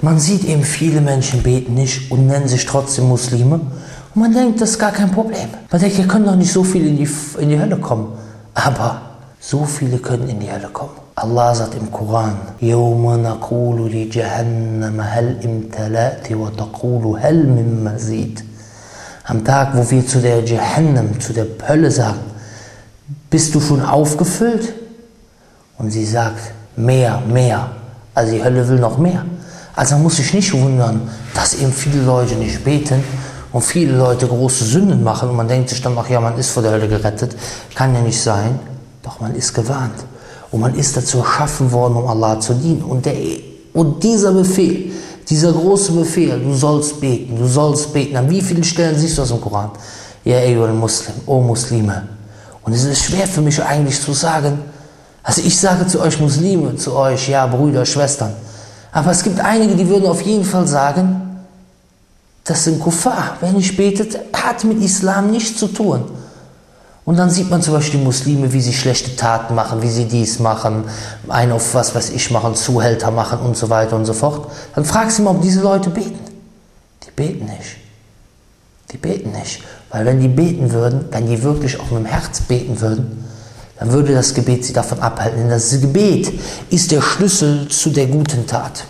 man sieht eben viele Menschen beten nicht und nennen sich trotzdem Muslime. Und man denkt, das ist gar kein Problem. Man denkt, hier können doch nicht so viele in die, in die Hölle kommen. Aber so viele können in die Hölle kommen. Allah sagt im Koran, يَوْمَ نَقُولُ لِجَهَنَّمَ هَلْ إِمْتَلَأْتِ وَتَقُولُ هَلْ مِن مَزِيدٍ Am Tag, wo wir zu der Jahannam, zu der Hölle sagen, bist du schon aufgefüllt? Und sie sagt, mehr, mehr. Also die Hölle will noch mehr. Also man muss sich nicht wundern, dass eben viele Leute nicht beten und viele Leute große Sünden machen und man denkt sich dann, ach ja, man ist vor der Hölle gerettet. Kann ja nicht sein. Doch man ist gewarnt. Und man ist dazu erschaffen worden, um Allah zu dienen. Und, der, und dieser Befehl, dieser große Befehl, du sollst beten, du sollst beten. An wie vielen Stellen siehst du das im Koran? Ja, ey, Muslim, oh Muslime. Und es ist schwer für mich eigentlich zu sagen, also ich sage zu euch Muslime, zu euch, ja, Brüder, Schwestern. Aber es gibt einige, die würden auf jeden Fall sagen, das sind Kuffar. Wer nicht betet, hat mit Islam nichts zu tun. Und dann sieht man zum Beispiel die Muslime, wie sie schlechte Taten machen, wie sie dies machen, einen auf was weiß ich machen, Zuhälter machen und so weiter und so fort. Dann fragst du mal, ob diese Leute beten. Die beten nicht. Die beten nicht. Weil wenn die beten würden, wenn die wirklich auch mit dem Herz beten würden, dann würde das Gebet sie davon abhalten. Denn das Gebet ist der Schlüssel zu der guten Tat.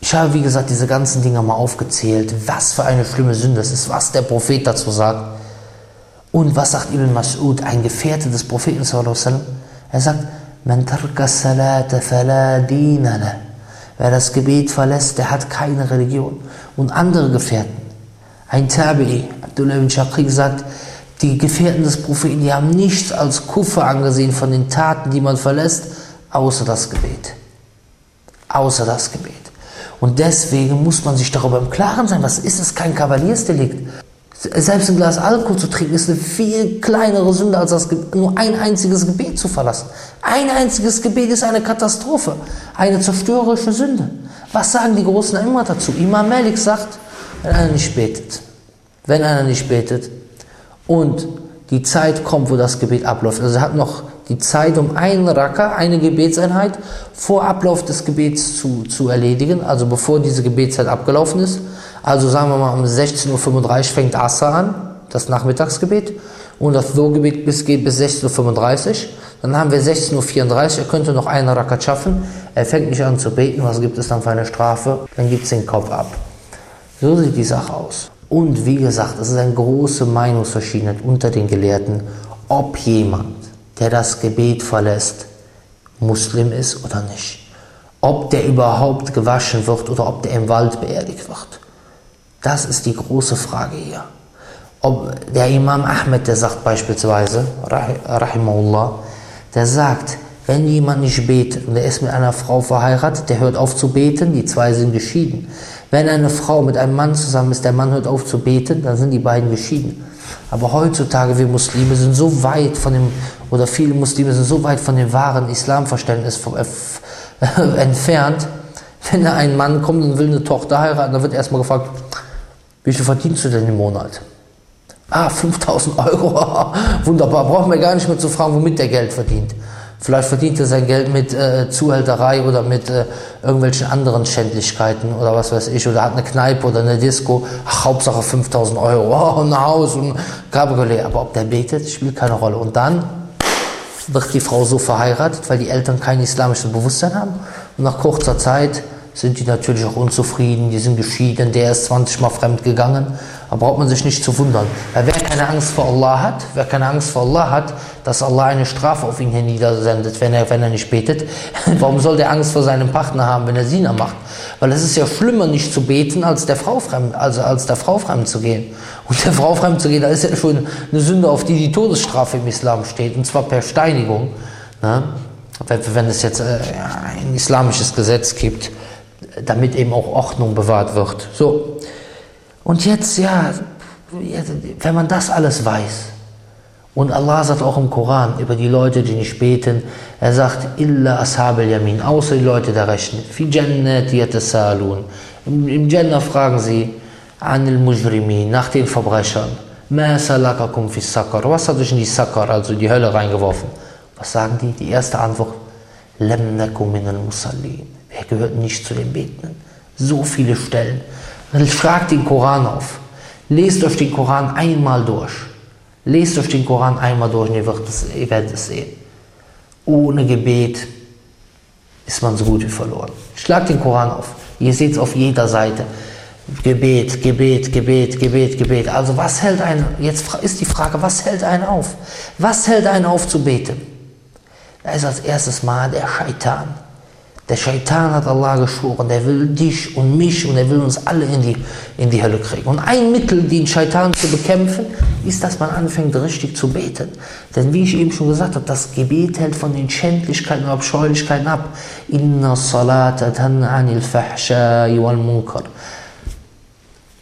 Ich habe, wie gesagt, diese ganzen Dinge mal aufgezählt, was für eine schlimme Sünde es ist, was der Prophet dazu sagt. Und was sagt Ibn Mas'ud, ein Gefährte des Propheten Er sagt, Man salata Wer das Gebet verlässt, der hat keine Religion. Und andere Gefährten, ein Tabi'i, Abdullah ibn Shaqi sagt, die Gefährten des Propheten, die haben nichts als Kuffer angesehen von den Taten, die man verlässt, außer das Gebet. Außer das Gebet. Und deswegen muss man sich darüber im Klaren sein, was ist es kein Kavaliersdelikt. Selbst ein Glas Alkohol zu trinken ist eine viel kleinere Sünde, als das, nur ein einziges Gebet zu verlassen. Ein einziges Gebet ist eine Katastrophe, eine zerstörerische Sünde. Was sagen die Großen immer dazu? Imam Malik sagt, wenn einer nicht betet, wenn einer nicht betet, und die Zeit kommt, wo das Gebet abläuft. Also er hat noch die Zeit, um einen Raka, eine Gebetseinheit vor Ablauf des Gebets zu, zu erledigen, also bevor diese Gebetszeit abgelaufen ist. Also sagen wir mal um 16.35 Uhr fängt Asa an, das Nachmittagsgebet, und das So-Gebet bis, geht bis 16.35 Uhr. Dann haben wir 16.34 Uhr, er könnte noch einen Rakat schaffen, er fängt nicht an zu beten, was gibt es dann für eine Strafe? Dann gibt es den Kopf ab. So sieht die Sache aus. Und wie gesagt, es ist eine große Meinungsverschiedenheit unter den Gelehrten, ob jemand, der das Gebet verlässt, Muslim ist oder nicht. Ob der überhaupt gewaschen wird oder ob der im Wald beerdigt wird. Das ist die große Frage hier. Ob der Imam Ahmed, der sagt beispielsweise, Rahimahullah, der sagt, wenn jemand nicht betet und er ist mit einer Frau verheiratet, der hört auf zu beten, die zwei sind geschieden. Wenn eine Frau mit einem Mann zusammen ist, der Mann hört auf zu beten, dann sind die beiden geschieden. Aber heutzutage, wir Muslime sind so weit von dem, oder viele Muslime sind so weit von dem wahren Islamverständnis äh, entfernt, wenn da ein Mann kommt und will eine Tochter heiraten, dann wird erstmal gefragt, wie viel verdienst du denn im Monat? Ah, 5000 Euro. Wunderbar, brauchen wir gar nicht mehr zu fragen, womit der Geld verdient. Vielleicht verdient er sein Geld mit äh, Zuhälterei oder mit äh, irgendwelchen anderen Schändlichkeiten oder was weiß ich. Oder hat eine Kneipe oder eine Disco. Ach, Hauptsache 5000 Euro. Oh, ein Haus und Cabriolet. Aber ob der betet, spielt keine Rolle. Und dann wird die Frau so verheiratet, weil die Eltern kein islamisches Bewusstsein haben. Und nach kurzer Zeit sind die natürlich auch unzufrieden, die sind geschieden, der ist 20 Mal fremd gegangen. Da braucht man sich nicht zu wundern. Weil wer keine Angst vor Allah hat, wer keine Angst vor Allah hat, dass Allah eine Strafe auf ihn herniedersendet, wenn er, wenn er nicht betet, warum soll der Angst vor seinem Partner haben, wenn er Sina macht? Weil es ist ja schlimmer, nicht zu beten, als der Frau fremd, also als der Frau fremd zu gehen. Und der Frau fremd zu gehen, da ist ja schon eine Sünde, auf die die Todesstrafe im Islam steht, und zwar per Steinigung. Ne? Wenn es jetzt äh, ein islamisches Gesetz gibt, damit eben auch Ordnung bewahrt wird. So. Und jetzt, ja, wenn man das alles weiß, und Allah sagt auch im Koran über die Leute, die nicht beten, er sagt, illa ashab yamin außer die Leute der Rechten. Fi jannat yatasalun. Im Jannah fragen sie, anil mujrimin, nach den Verbrechern. Ma salakakum fi sakar. Was hat euch in die Sakar, also die Hölle reingeworfen? Was sagen die? Die erste Antwort, lam nakum min al musallin. Er gehört nicht zu den Betenden. So viele Stellen. Schlagt den Koran auf. Lest euch den Koran einmal durch. Lest euch den Koran einmal durch und ihr werdet es, ihr werdet es sehen. Ohne Gebet ist man so gut wie verloren. Schlagt den Koran auf. Ihr seht es auf jeder Seite. Gebet, Gebet, Gebet, Gebet, Gebet. Also was hält einen, jetzt ist die Frage, was hält einen auf? Was hält einen auf zu beten? Da ist als erstes mal der Scheitan. Der Scheitan hat Allah geschworen, der will dich und mich und er will uns alle in die, in die Hölle kriegen. Und ein Mittel, den Scheitan zu bekämpfen, ist, dass man anfängt, richtig zu beten. Denn wie ich eben schon gesagt habe, das Gebet hält von den Schändlichkeiten und Abscheulichkeiten ab. Inna salata anil fahshai wal munkar.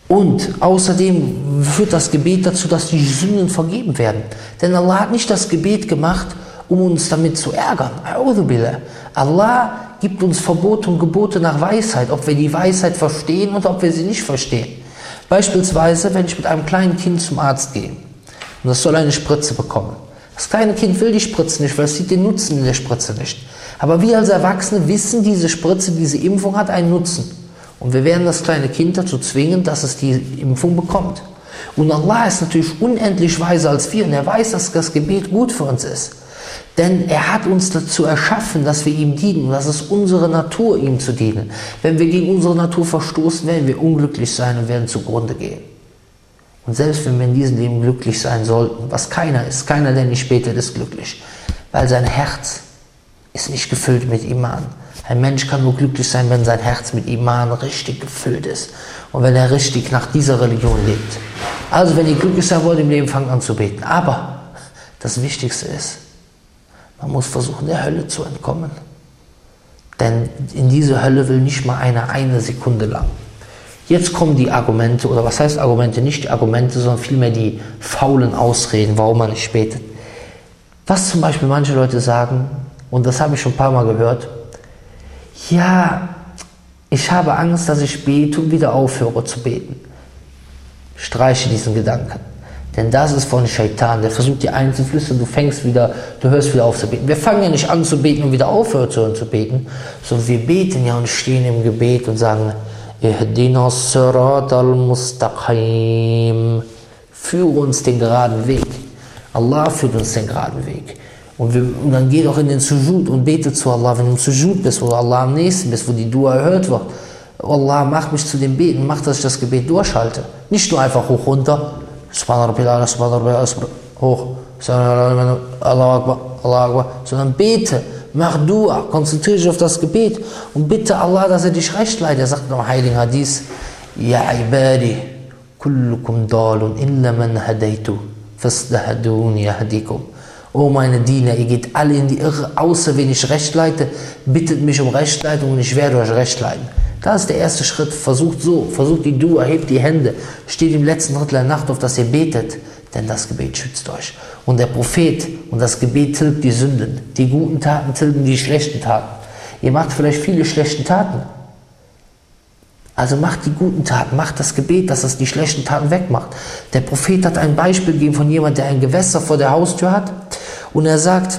Und außerdem führt das Gebet dazu, dass die Sünden vergeben werden. Denn Allah hat nicht das Gebet gemacht, um uns damit zu ärgern. Allah gibt uns Verbote und Gebote nach Weisheit, ob wir die Weisheit verstehen und ob wir sie nicht verstehen. Beispielsweise, wenn ich mit einem kleinen Kind zum Arzt gehe und das soll eine Spritze bekommen. Das kleine Kind will die Spritze nicht, weil es sieht den Nutzen in der Spritze nicht. Aber wir als Erwachsene wissen, diese Spritze, diese Impfung hat einen Nutzen. Und wir werden das kleine Kind dazu zwingen, dass es die Impfung bekommt. Und Allah ist natürlich unendlich weiser als wir und er weiß, dass das Gebet gut für uns ist. Denn er hat uns dazu erschaffen, dass wir ihm dienen. Das ist unsere Natur, ihm zu dienen. Wenn wir gegen unsere Natur verstoßen, werden wir unglücklich sein und werden zugrunde gehen. Und selbst wenn wir in diesem Leben glücklich sein sollten, was keiner ist, keiner, der nicht betet, ist glücklich, weil sein Herz ist nicht gefüllt mit Iman. Ein Mensch kann nur glücklich sein, wenn sein Herz mit Iman richtig gefüllt ist und wenn er richtig nach dieser Religion lebt. Also wenn ihr glücklich sein wollt im Leben, fangt an zu beten. Aber das Wichtigste ist, man muss versuchen, der Hölle zu entkommen. Denn in diese Hölle will nicht mal einer eine Sekunde lang. Jetzt kommen die Argumente, oder was heißt Argumente? Nicht die Argumente, sondern vielmehr die faulen Ausreden, warum man nicht betet. Was zum Beispiel manche Leute sagen, und das habe ich schon ein paar Mal gehört, ja, ich habe Angst, dass ich bete und wieder aufhöre zu beten. Streiche diesen Gedanken. Denn das ist von Shaitan, der versucht dir einzuflüstern, du fängst wieder, du hörst wieder auf zu beten. Wir fangen ja nicht an zu beten und wieder aufhören zu, zu beten, sondern wir beten ja und stehen im Gebet und sagen, Ihdina sirat al-mustaqim. Führe uns den geraden Weg. Allah führt uns den geraden Weg. Und, wir, und dann geh doch in den Sujud und bete zu Allah, wenn du im Sujud bist, wo Allah am nächsten bist, wo die Dua erhört wird. Allah, mach mich zu dem Beten, mach, dass ich das Gebet durchhalte. Nicht nur einfach hoch runter, Subhanallah, Subhanallah, hoch, Allah Akbar, Allah Akbar, sondern bete, mach Dua, konzentriere dich auf das Gebet und bitte Allah, dass er dich recht leitet. Er sagt im Heiligen Hadith, Ja Ibadi, kullukum dalun illa man hadaytu, fasdahadun yahdikum. O meine Diener, ihr geht alle in die Irre, außer wenn ich Recht leite, bittet mich um Rechtleitung und ich werde euch Recht leiten. Das ist der erste Schritt. Versucht so, versucht die Du, erhebt die Hände, steht im letzten Drittel der Nacht auf, dass ihr betet, denn das Gebet schützt euch. Und der Prophet und das Gebet tilgt die Sünden. Die guten Taten tilgen die schlechten Taten. Ihr macht vielleicht viele schlechte Taten. Also macht die guten Taten, macht das Gebet, dass es die schlechten Taten wegmacht. Der Prophet hat ein Beispiel gegeben von jemandem, der ein Gewässer vor der Haustür hat und er sagt,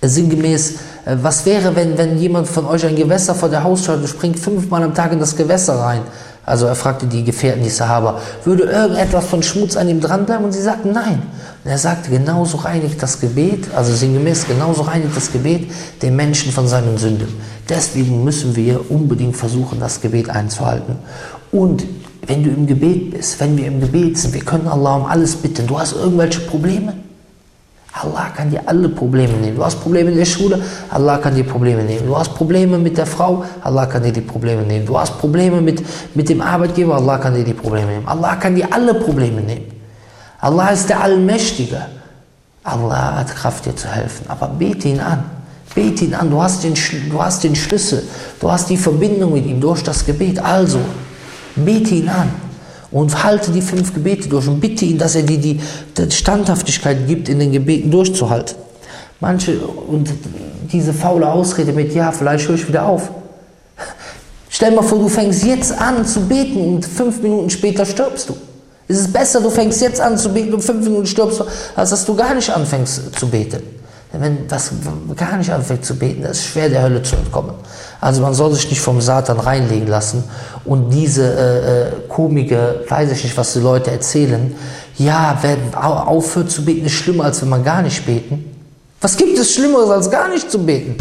sinngemäß, was wäre, wenn, wenn jemand von euch ein Gewässer vor der Haustür springt fünfmal am Tag in das Gewässer rein? Also er fragte die Gefährten, die Sahaba, würde irgendetwas von Schmutz an ihm dranbleiben? Und sie sagten nein. Und er sagte, genauso reinigt das Gebet, also sinngemäß, genauso reinigt das Gebet den Menschen von seinen Sünden. Deswegen müssen wir unbedingt versuchen, das Gebet einzuhalten. Und wenn du im Gebet bist, wenn wir im Gebet sind, wir können Allah um alles bitten. Du hast irgendwelche Probleme? Allah kann dir alle Probleme nehmen. Du hast Probleme in der Schule, Allah kann dir Probleme nehmen. Du hast Probleme mit der Frau, Allah kann dir die Probleme nehmen. Du hast Probleme mit, mit dem Arbeitgeber, Allah kann dir die Probleme nehmen. Allah kann dir alle Probleme nehmen. Allah ist der Allmächtige. Allah hat Kraft, dir zu helfen. Aber bete ihn an. Bete ihn an. Du hast, den, du hast den Schlüssel. Du hast die Verbindung mit ihm durch das Gebet. Also, bete ihn an und halte die fünf Gebete durch und bitte ihn, dass er dir die, die Standhaftigkeit gibt, in den Gebeten durchzuhalten. Manche, und diese faule Ausrede mit, ja, vielleicht höre ich wieder auf. Stell mal vor, du fängst jetzt an zu beten und fünf Minuten später stirbst du. Es ist besser, du fängst jetzt an zu beten und fünf Minuten stirbst du, als dass du gar nicht anfängst zu beten. Wenn das gar nicht anfängt zu beten, das ist schwer der Hölle zu entkommen. Also man soll sich nicht vom Satan reinlegen lassen und diese äh, äh weiß ich nicht, was die Leute erzählen, ja, wer aufhört zu beten, ist schlimmer, als wenn man gar nicht beten. Was gibt es Schlimmeres, als gar nicht zu beten?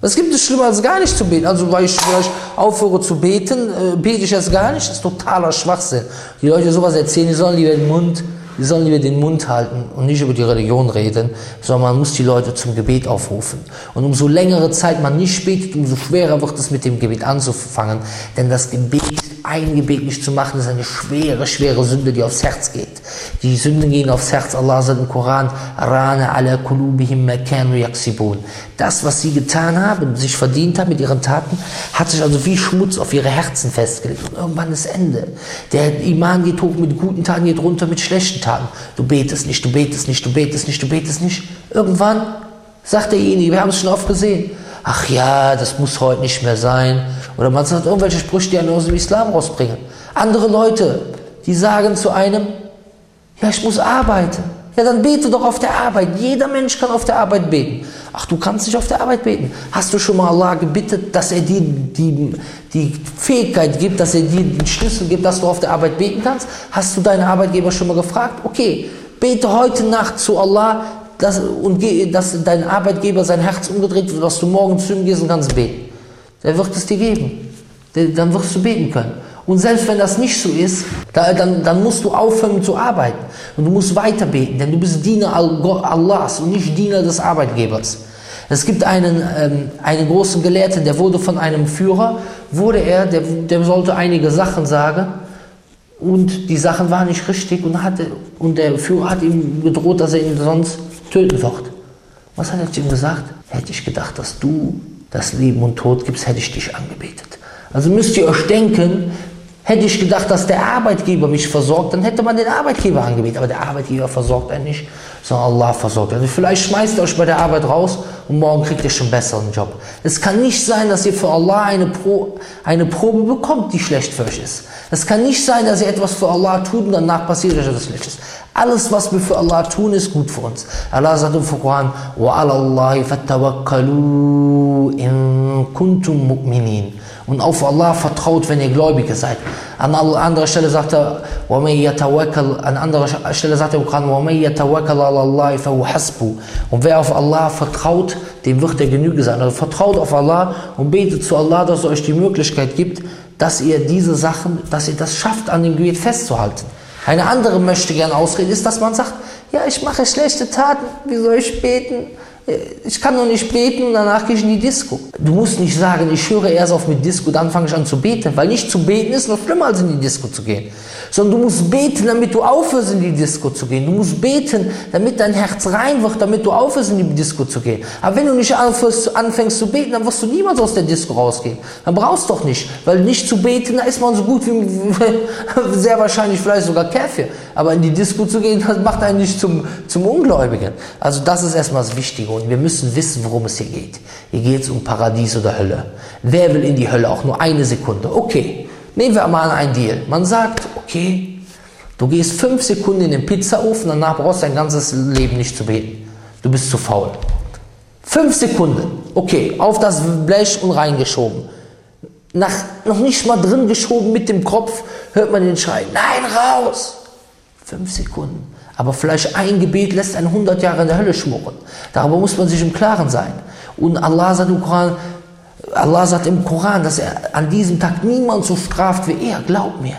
Was gibt es Schlimmer, als gar nicht zu beten? Also, weil ich vielleicht aufhöre zu beten, äh, bete ich erst gar nicht? Das ist totaler Schwachsinn. Die Leute sowas erzählen, die sollen lieber den Mund sollen lieber den Mund halten und nicht über die Religion reden, sondern man muss die Leute zum Gebet aufrufen. Und umso längere Zeit man nicht betet, umso schwerer wird es mit dem Gebet anzufangen. Denn das Gebet, ein Gebet nicht zu machen, ist eine schwere, schwere Sünde, die aufs Herz geht. Die Sünden gehen aufs Herz. Allah sagt im Koran, Rana ala kulubihim yaksibun. Das, was sie getan haben, sich verdient haben mit ihren Taten, hat sich also wie Schmutz auf ihre Herzen festgelegt. Und irgendwann ist Ende. Der Iman geht hoch mit guten Taten, geht runter mit schlechten Taten. Du betest nicht, du betest nicht, du betest nicht, du betest nicht. Irgendwann sagt derjenige, wir haben es schon oft gesehen, ach ja, das muss heute nicht mehr sein. Oder man sagt irgendwelche Sprüche, die einen aus dem Islam rausbringen. Andere Leute, die sagen zu einem, ja, ich muss arbeiten. Ja, dann bete doch auf der Arbeit. Jeder Mensch kann auf der Arbeit beten. Ach, du kannst nicht auf der Arbeit beten. Hast du schon mal Allah gebittet, dass er dir die, die Fähigkeit gibt, dass er dir den Schlüssel gibt, dass du auf der Arbeit beten kannst? Hast du deinen Arbeitgeber schon mal gefragt? Okay, bete heute Nacht zu Allah dass, und dass dein Arbeitgeber sein Herz umgedreht wird, dass du morgen zu ihm gehst und kannst beten. Der wird es dir geben. Dann wirst du beten können. Und selbst wenn das nicht so ist, dann, dann musst du aufhören zu arbeiten. Und du musst weiter beten, denn du bist Diener Allahs und nicht Diener des Arbeitgebers. Es gibt einen, ähm, einen großen Gelehrten, der wurde von einem Führer, wurde er, der, der sollte einige Sachen sagen und die Sachen waren nicht richtig und, hatte, und der Führer hat ihm gedroht, dass er ihn sonst töten wird. Was hat er zu ihm gesagt? Hätte ich gedacht, dass du das Leben und Tod gibst, hätte ich dich angebetet. Also müsst ihr euch denken, Hätte ich gedacht, dass der Arbeitgeber mich versorgt, dann hätte man den Arbeitgeber angebetet. Aber der Arbeitgeber versorgt einen nicht, sondern Allah versorgt einen. Vielleicht schmeißt ihr euch bei der Arbeit raus und morgen kriegt ihr schon einen besseren Job. Es kann nicht sein, dass ihr für Allah eine, Pro, eine Probe bekommt, die schlecht für euch ist. Es kann nicht sein, dass ihr etwas für Allah tut und danach passiert euch etwas Schlechtes. Alles, was wir für Allah tun, ist gut für uns. Allah sagt im Koran, وَعَلَى اللَّهِ فَاتَّوَكَّلُوا إِن كُنتُم مُؤْمِنِينَ und auf Allah vertraut, wenn ihr Gläubige seid. An anderer Stelle sagt er, an anderer Stelle sagt er im Koran, und wer auf Allah vertraut, dem wird er Genüge sein. Also vertraut auf Allah und betet zu Allah, dass er euch die Möglichkeit gibt, dass ihr diese Sachen, dass ihr das schafft, an dem Gebet festzuhalten. Eine andere möchte gern Ausrede ist, dass man sagt, ja, ich mache schlechte Taten, wie soll ich beten? Ich kann doch nicht beten und danach gehe ich in die Disco. Du musst nicht sagen, ich höre erst auf mit Disco, dann fange ich an zu beten. Weil nicht zu beten ist noch schlimmer, als in die Disco zu gehen. Sondern du musst beten, damit du aufhörst, in die Disco zu gehen. Du musst beten, damit dein Herz rein wird, damit du aufhörst, in die Disco zu gehen. Aber wenn du nicht anfängst zu beten, dann wirst du niemals aus der Disco rausgehen. Dann brauchst du doch nicht. Weil nicht zu beten, da ist man so gut wie sehr wahrscheinlich vielleicht sogar Käfer. Aber in die Disco zu gehen, das macht einen nicht zum, zum Ungläubigen. Also das ist erstmal das Wichtige. Und wir müssen wissen, worum es hier geht. Hier geht es um Paradies oder Hölle. Wer will in die Hölle auch nur eine Sekunde? Okay, nehmen wir mal einen Deal. Man sagt, okay, du gehst fünf Sekunden in den Pizzaofen, danach brauchst du dein ganzes Leben nicht zu beten. Du bist zu faul. Fünf Sekunden, okay, auf das Blech und reingeschoben. Nach, noch nicht mal drin geschoben mit dem Kopf, hört man den Schrei, nein, raus! Fünf Sekunden. Aber vielleicht ein Gebet lässt einen 100 Jahre in der Hölle schmoren. Darüber muss man sich im Klaren sein. Und Allah sagt im Koran, Allah sagt im Koran, dass er an diesem Tag niemand so straft wie er. Glaub mir.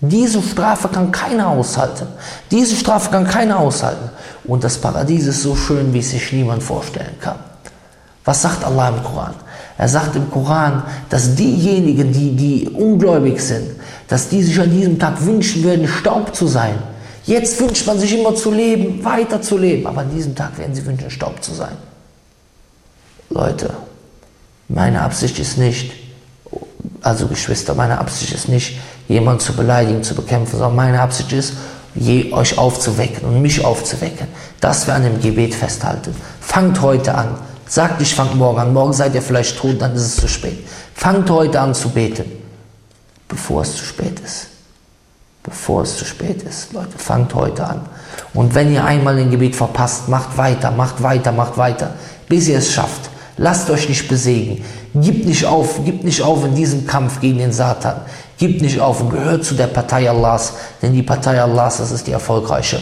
Diese Strafe kann keiner aushalten. Diese Strafe kann keiner aushalten. Und das Paradies ist so schön, wie es sich niemand vorstellen kann. Was sagt Allah im Koran? Er sagt im Koran, dass diejenigen, die, die ungläubig sind, dass die sich an diesem Tag wünschen würden, Staub zu sein. Jetzt wünscht man sich immer zu leben, weiter zu leben, aber an diesem Tag werden sie wünschen, Staub zu sein. Leute, meine Absicht ist nicht, also Geschwister, meine Absicht ist nicht, jemanden zu beleidigen, zu bekämpfen, sondern meine Absicht ist, je, euch aufzuwecken und mich aufzuwecken, dass wir an dem Gebet festhalten. Fangt heute an. Sagt nicht, fangt morgen an. Morgen seid ihr vielleicht tot, dann ist es zu spät. Fangt heute an zu beten, bevor es zu spät ist bevor es zu spät ist. Leute, fangt heute an. Und wenn ihr einmal den Gebet verpasst, macht weiter, macht weiter, macht weiter, bis ihr es schafft. Lasst euch nicht besägen. Gib nicht auf, gib nicht auf in diesem Kampf gegen den Satan. Gib nicht auf und gehört zu der Partei Allahs, denn die Partei Allahs, das ist die erfolgreiche.